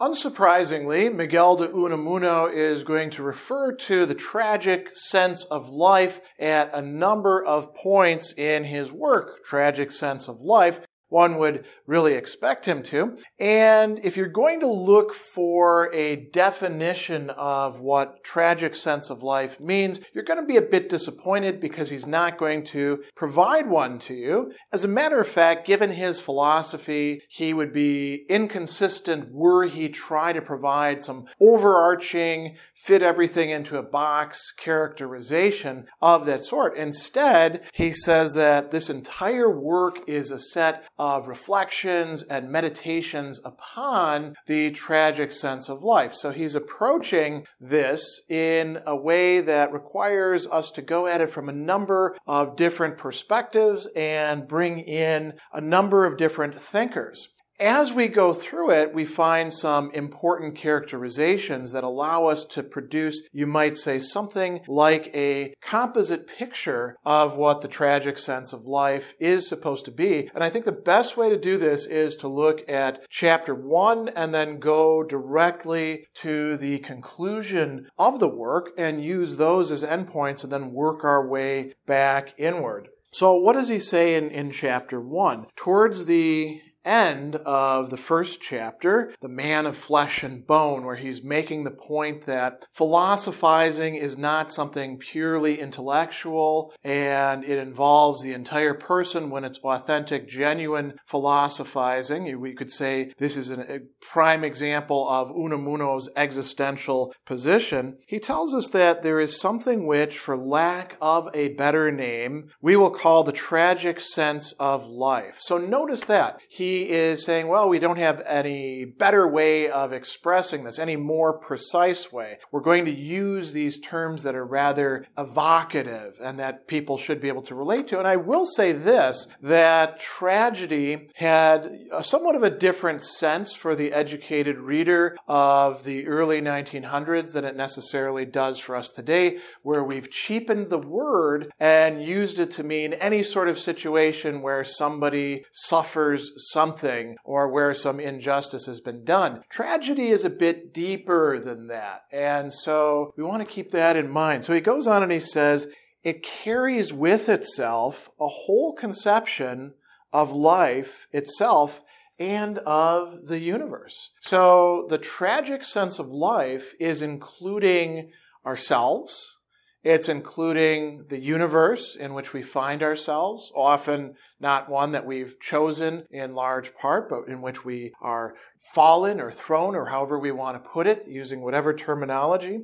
Unsurprisingly, Miguel de Unamuno is going to refer to the tragic sense of life at a number of points in his work, Tragic Sense of Life, one would really expect him to. And if you're going to look for a definition of what tragic sense of life means, you're going to be a bit disappointed because he's not going to provide one to you. As a matter of fact, given his philosophy, he would be inconsistent were he try to provide some overarching, fit everything into a box characterization of that sort. Instead, he says that this entire work is a set of reflections and meditations upon the tragic sense of life. So he's approaching this in a way that requires us to go at it from a number of different perspectives and bring in a number of different thinkers. As we go through it, we find some important characterizations that allow us to produce, you might say, something like a composite picture of what the tragic sense of life is supposed to be. And I think the best way to do this is to look at chapter one and then go directly to the conclusion of the work and use those as endpoints and then work our way back inward. So what does he say in, in chapter one? Towards the end of the first chapter, the man of flesh and bone, where he's making the point that philosophizing is not something purely intellectual and it involves the entire person when it's authentic, genuine philosophizing. We could say this is a prime example of Unamuno's existential position. He tells us that there is something which, for lack of a better name, we will call the tragic sense of life. So notice that. He is saying, well, we don't have any better way of expressing this, any more precise way. We're going to use these terms that are rather evocative and that people should be able to relate to. And I will say this, that tragedy had somewhat of a different sense for the educated reader of the early 1900s than it necessarily does for us today, where we've cheapened the word and used it to mean any sort of situation where somebody suffers some something or where some injustice has been done. Tragedy is a bit deeper than that. And so we want to keep that in mind. So he goes on and he says, it carries with itself a whole conception of life itself and of the universe. So the tragic sense of life is including ourselves, it's including the universe in which we find ourselves, often not one that we've chosen in large part, but in which we are fallen or thrown or however we want to put it, using whatever terminology.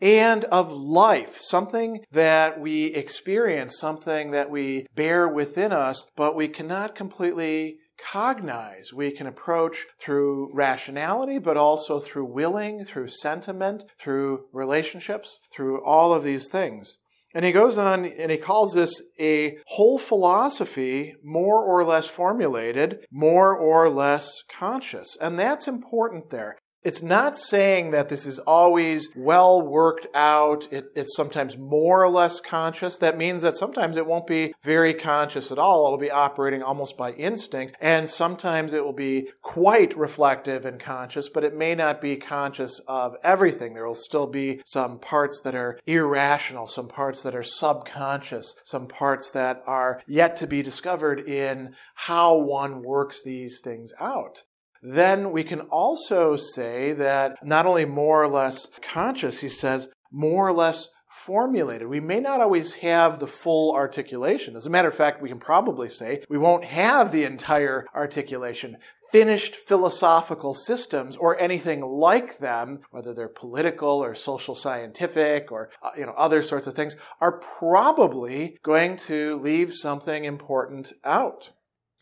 And of life, something that we experience, something that we bear within us, but we cannot completely cognize, we can approach through rationality, but also through willing, through sentiment, through relationships, through all of these things. And he goes on and he calls this a whole philosophy, more or less formulated, more or less conscious. And that's important there. It's not saying that this is always well worked out. It, it's sometimes more or less conscious. That means that sometimes it won't be very conscious at all. It'll be operating almost by instinct. And sometimes it will be quite reflective and conscious, but it may not be conscious of everything. There will still be some parts that are irrational, some parts that are subconscious, some parts that are yet to be discovered in how one works these things out then we can also say that not only more or less conscious, he says, more or less formulated. We may not always have the full articulation. As a matter of fact, we can probably say we won't have the entire articulation. Finished philosophical systems or anything like them, whether they're political or social scientific or uh, you know other sorts of things, are probably going to leave something important out.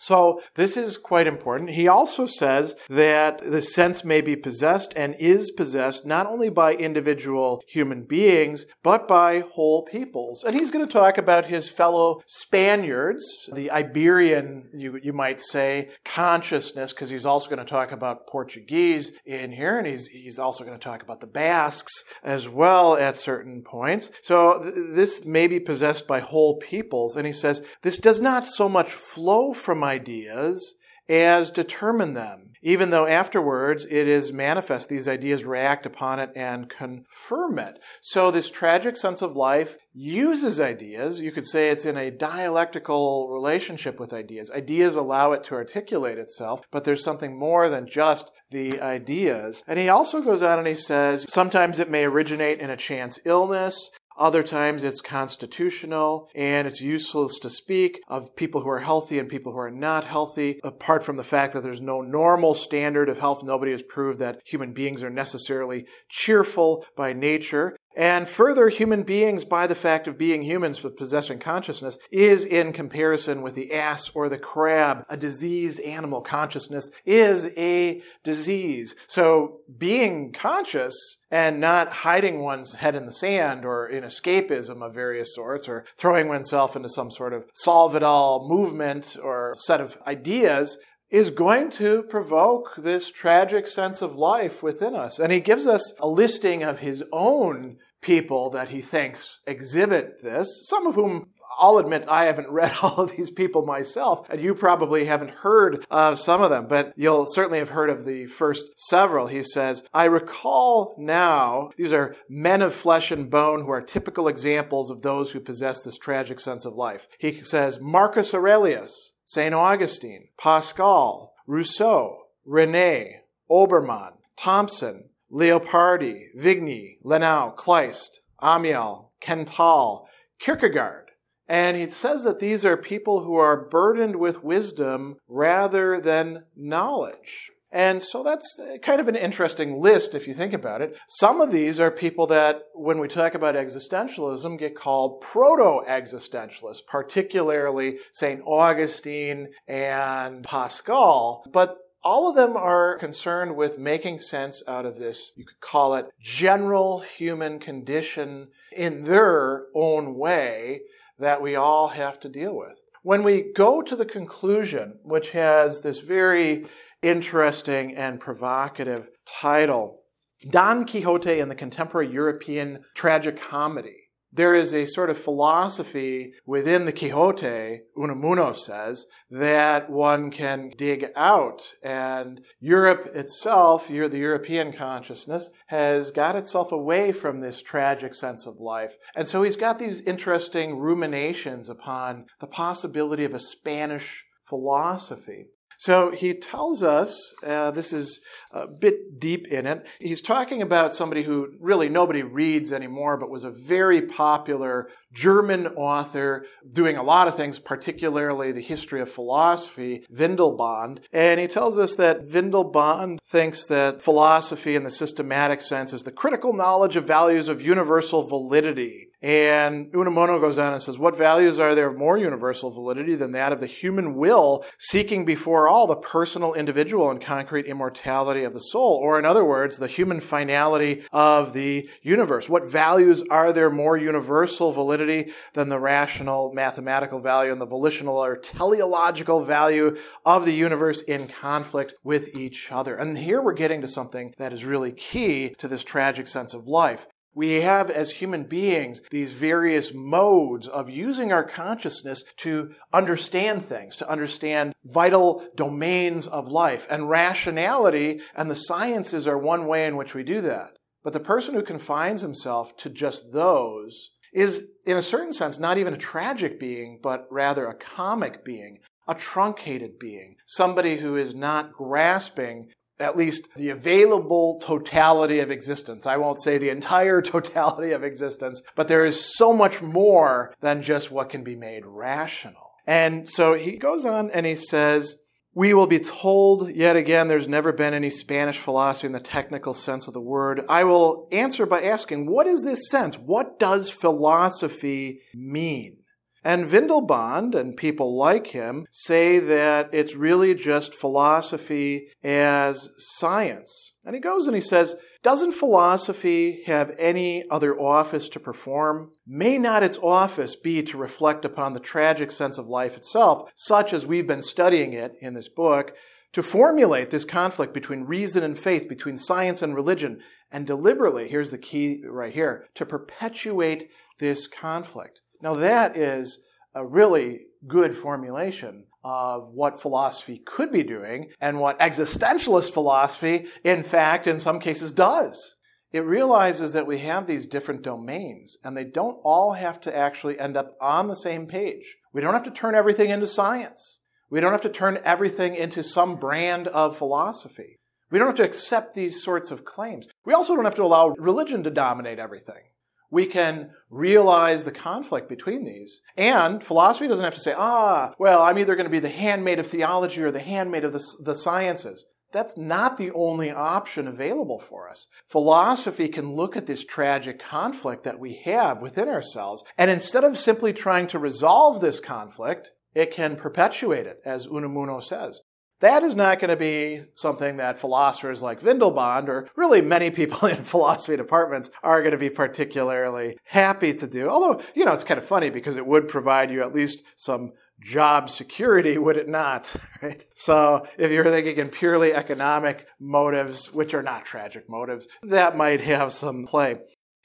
So this is quite important. He also says that the sense may be possessed and is possessed not only by individual human beings, but by whole peoples. And he's going to talk about his fellow Spaniards, the Iberian, you, you might say, consciousness, because he's also going to talk about Portuguese in here, and he's, he's also going to talk about the Basques as well at certain points. So th- this may be possessed by whole peoples. And he says, this does not so much flow from ideas as determine them, even though afterwards it is manifest. These ideas react upon it and confirm it. So this tragic sense of life uses ideas. You could say it's in a dialectical relationship with ideas. Ideas allow it to articulate itself, but there's something more than just the ideas. And he also goes on and he says, sometimes it may originate in a chance illness. Other times it's constitutional and it's useless to speak of people who are healthy and people who are not healthy. Apart from the fact that there's no normal standard of health, nobody has proved that human beings are necessarily cheerful by nature. And further, human beings, by the fact of being humans with possessing consciousness, is in comparison with the ass or the crab, a diseased animal. Consciousness is a disease. So being conscious and not hiding one's head in the sand or in escapism of various sorts or throwing oneself into some sort of solve it all movement or set of ideas is going to provoke this tragic sense of life within us. And he gives us a listing of his own people that he thinks exhibit this, some of whom I'll admit I haven't read all of these people myself, and you probably haven't heard of some of them, but you'll certainly have heard of the first several. He says, I recall now, these are men of flesh and bone who are typical examples of those who possess this tragic sense of life. He says, Marcus Aurelius, St. Augustine, Pascal, Rousseau, Rene, Obermann, Thomson, Leopardi, Vigny, Lenau, Kleist, Amiel, Quental, Kierkegaard. And he says that these are people who are burdened with wisdom rather than knowledge. And so that's kind of an interesting list if you think about it. Some of these are people that, when we talk about existentialism, get called proto existentialists, particularly St. Augustine and Pascal. But all of them are concerned with making sense out of this, you could call it general human condition in their own way that we all have to deal with. When we go to the conclusion, which has this very interesting and provocative title Don Quixote in the Contemporary European Tragic Comedy. There is a sort of philosophy within the Quixote, Unamuno says, that one can dig out. And Europe itself, the European consciousness, has got itself away from this tragic sense of life. And so he's got these interesting ruminations upon the possibility of a Spanish philosophy. So he tells us, uh, this is a bit deep in it, he's talking about somebody who really nobody reads anymore, but was a very popular German author doing a lot of things, particularly the history of philosophy, Windelband. And he tells us that Windelband thinks that philosophy in the systematic sense is the critical knowledge of values of universal validity. And Unamuno goes on and says, What values are there of more universal validity than that of the human will seeking before all the personal, individual, and concrete immortality of the soul? Or, in other words, the human finality of the universe. What values are there more universal validity than the rational, mathematical value and the volitional or teleological value of the universe in conflict with each other? And here we're getting to something that is really key to this tragic sense of life. We have, as human beings, these various modes of using our consciousness to understand things, to understand vital domains of life. And rationality and the sciences are one way in which we do that. But the person who confines himself to just those is, in a certain sense, not even a tragic being, but rather a comic being, a truncated being, somebody who is not grasping at least the available totality of existence. I won't say the entire totality of existence, but there is so much more than just what can be made rational. And so he goes on and he says, we will be told yet again there's never been any Spanish philosophy in the technical sense of the word. I will answer by asking, what is this sense? What does philosophy mean? And Windelband and people like him say that it's really just philosophy as science. And he goes and he says, doesn't philosophy have any other office to perform? May not its office be to reflect upon the tragic sense of life itself, such as we've been studying it in this book, to formulate this conflict between reason and faith, between science and religion, and deliberately, here's the key right here, to perpetuate this conflict. Now that is a really good formulation of what philosophy could be doing and what existentialist philosophy, in fact, in some cases does. It realizes that we have these different domains and they don't all have to actually end up on the same page. We don't have to turn everything into science. We don't have to turn everything into some brand of philosophy. We don't have to accept these sorts of claims. We also don't have to allow religion to dominate everything we can realize the conflict between these. And philosophy doesn't have to say, ah, well, I'm either going to be the handmaid of theology or the handmaid of the, the sciences. That's not the only option available for us. Philosophy can look at this tragic conflict that we have within ourselves, and instead of simply trying to resolve this conflict, it can perpetuate it, as Unamuno says. That is not going to be something that philosophers like Windelband, or really many people in philosophy departments, are going to be particularly happy to do. Although, you know, it's kind of funny because it would provide you at least some job security, would it not? Right? So if you're thinking in purely economic motives, which are not tragic motives, that might have some play.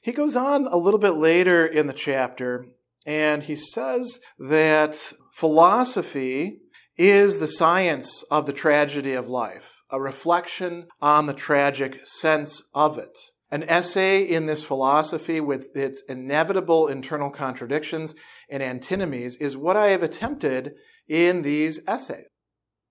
He goes on a little bit later in the chapter and he says that philosophy is the science of the tragedy of life, a reflection on the tragic sense of it. An essay in this philosophy with its inevitable internal contradictions and antinomies is what I have attempted in these essays.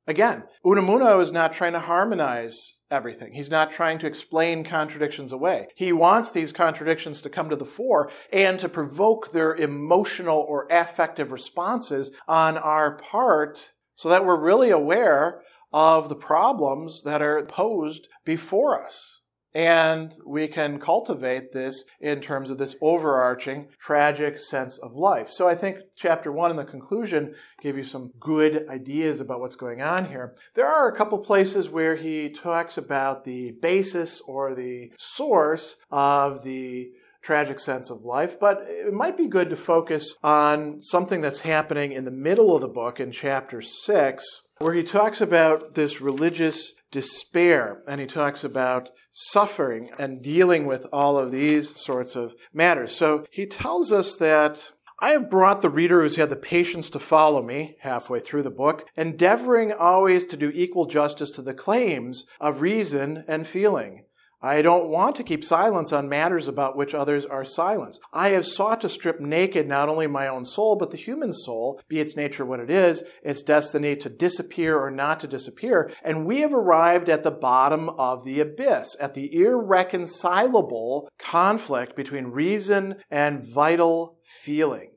Again, Unamuno is not trying to harmonize everything. He's not trying to explain contradictions away. He wants these contradictions to come to the fore and to provoke their emotional or affective responses on our part so that we're really aware of the problems that are posed before us. And we can cultivate this in terms of this overarching tragic sense of life. So I think chapter one and the conclusion gave you some good ideas about what's going on here. There are a couple places where he talks about the basis or the source of the tragic sense of life, but it might be good to focus on something that's happening in the middle of the book in chapter 6, where he talks about this religious despair and he talks about suffering and dealing with all of these sorts of matters. So he tells us that I have brought the reader who's had the patience to follow me halfway through the book, endeavoring always to do equal justice to the claims of reason and feeling I don't want to keep silence on matters about which others are silent. I have sought to strip naked not only my own soul, but the human soul, be its nature what it is, its destiny to disappear or not to disappear. And we have arrived at the bottom of the abyss, at the irreconcilable conflict between reason and vital feeling.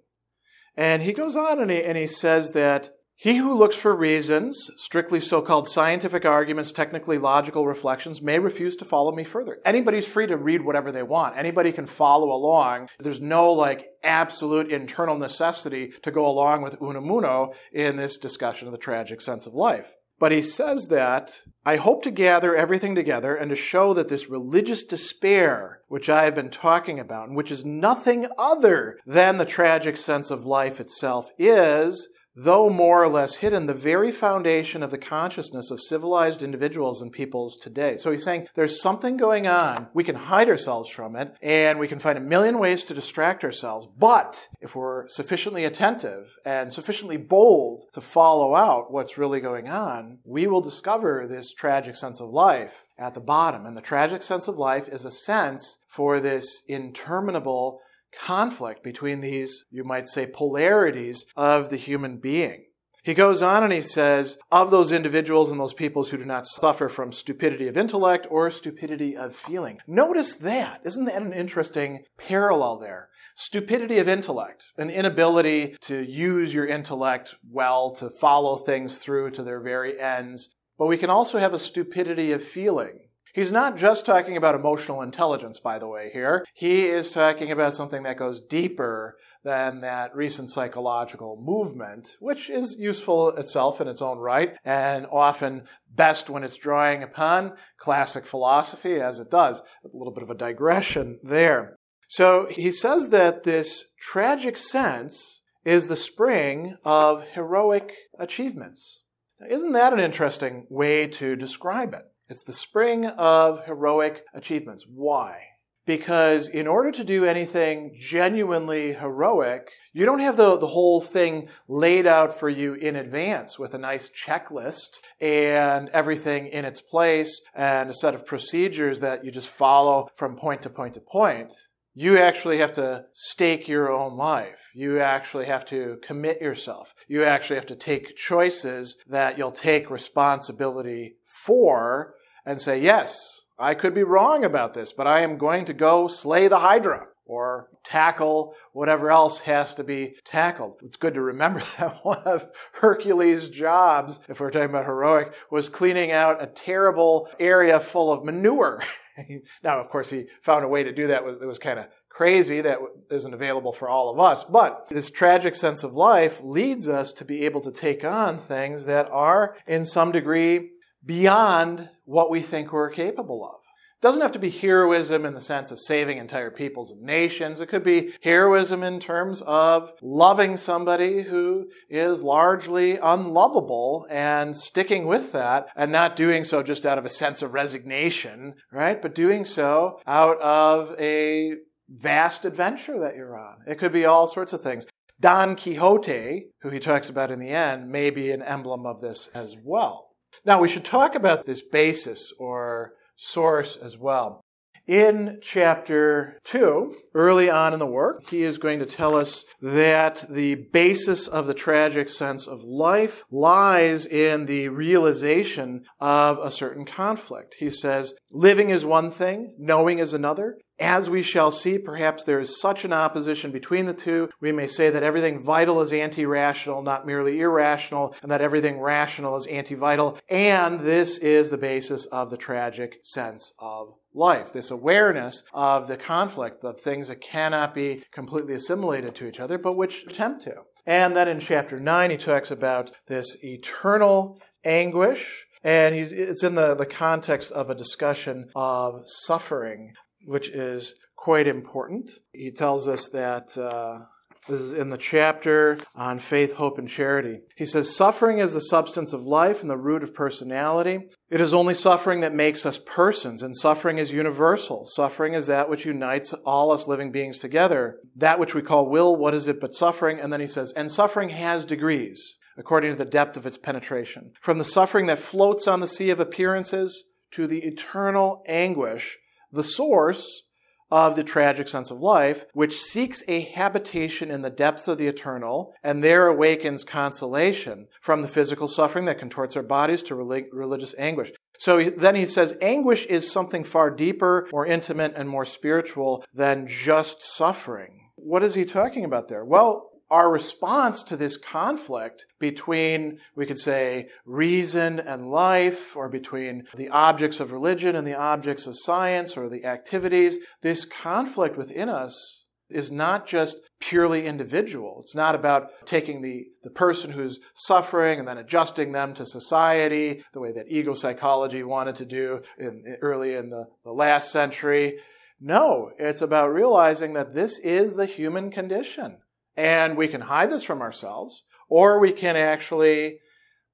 And he goes on and he, and he says that he who looks for reasons, strictly so called scientific arguments, technically logical reflections, may refuse to follow me further. Anybody's free to read whatever they want. Anybody can follow along. There's no like absolute internal necessity to go along with Unamuno in this discussion of the tragic sense of life. But he says that I hope to gather everything together and to show that this religious despair, which I have been talking about, and which is nothing other than the tragic sense of life itself, is though more or less hidden, the very foundation of the consciousness of civilized individuals and peoples today. So he's saying there's something going on. We can hide ourselves from it, and we can find a million ways to distract ourselves. But if we're sufficiently attentive and sufficiently bold to follow out what's really going on, we will discover this tragic sense of life at the bottom. And the tragic sense of life is a sense for this interminable conflict between these, you might say, polarities of the human being. He goes on and he says, of those individuals and those peoples who do not suffer from stupidity of intellect or stupidity of feeling. Notice that. Isn't that an interesting parallel there? Stupidity of intellect, an inability to use your intellect well, to follow things through to their very ends. But we can also have a stupidity of feeling, He's not just talking about emotional intelligence, by the way, here. He is talking about something that goes deeper than that recent psychological movement, which is useful itself in its own right and often best when it's drawing upon classic philosophy, as it does. A little bit of a digression there. So he says that this tragic sense is the spring of heroic achievements. Now, isn't that an interesting way to describe it? It's the spring of heroic achievements. Why? Because in order to do anything genuinely heroic, you don't have the, the whole thing laid out for you in advance with a nice checklist and everything in its place and a set of procedures that you just follow from point to point to point. You actually have to stake your own life. You actually have to commit yourself. You actually have to take choices that you'll take responsibility for and say, yes, I could be wrong about this, but I am going to go slay the Hydra or tackle whatever else has to be tackled. It's good to remember that one of Hercules' jobs, if we're talking about heroic, was cleaning out a terrible area full of manure. now, of course, he found a way to do that that was kind of crazy that isn't available for all of us. But this tragic sense of life leads us to be able to take on things that are, in some degree, beyond what we think we're capable of. It doesn't have to be heroism in the sense of saving entire peoples and nations. It could be heroism in terms of loving somebody who is largely unlovable and sticking with that and not doing so just out of a sense of resignation, right? But doing so out of a vast adventure that you're on. It could be all sorts of things. Don Quixote, who he talks about in the end, may be an emblem of this as well. Now, we should talk about this basis or source as well. In chapter 2, early on in the work, he is going to tell us that the basis of the tragic sense of life lies in the realization of a certain conflict. He says, living is one thing, knowing is another. As we shall see, perhaps there is such an opposition between the two. We may say that everything vital is anti-rational, not merely irrational, and that everything rational is anti-vital. And this is the basis of the tragic sense of life, this awareness of the conflict of things that cannot be completely assimilated to each other, but which attempt to. And then in chapter 9, he talks about this eternal anguish. And it's in the, the context of a discussion of suffering which is quite important. He tells us that. Uh, this is in the chapter on faith, hope, and charity. He says, Suffering is the substance of life and the root of personality. It is only suffering that makes us persons, and suffering is universal. Suffering is that which unites all us living beings together. That which we call will, what is it but suffering? And then he says, And suffering has degrees, according to the depth of its penetration. From the suffering that floats on the sea of appearances to the eternal anguish the source of the tragic sense of life, which seeks a habitation in the depths of the eternal and there awakens consolation from the physical suffering that contorts our bodies to religious anguish. So then he says anguish is something far deeper, more intimate, and more spiritual than just suffering. What is he talking about there? Well, our response to this conflict between, we could say, reason and life, or between the objects of religion and the objects of science, or the activities, this conflict within us is not just purely individual. It's not about taking the, the person who's suffering and then adjusting them to society, the way that ego psychology wanted to do in, early in the, the last century. No, it's about realizing that this is the human condition. And we can hide this from ourselves, or we can actually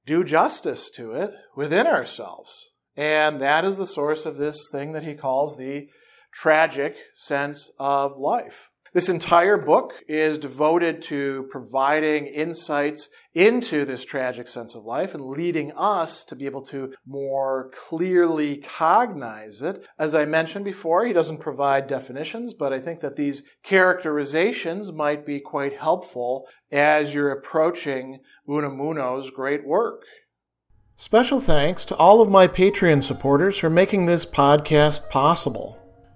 do justice to it within ourselves. And that is the source of this thing that he calls the tragic sense of life. This entire book is devoted to providing insights into this tragic sense of life and leading us to be able to more clearly cognize it. As I mentioned before, he doesn't provide definitions, but I think that these characterizations might be quite helpful as you're approaching Unamuno's great work. Special thanks to all of my Patreon supporters for making this podcast possible.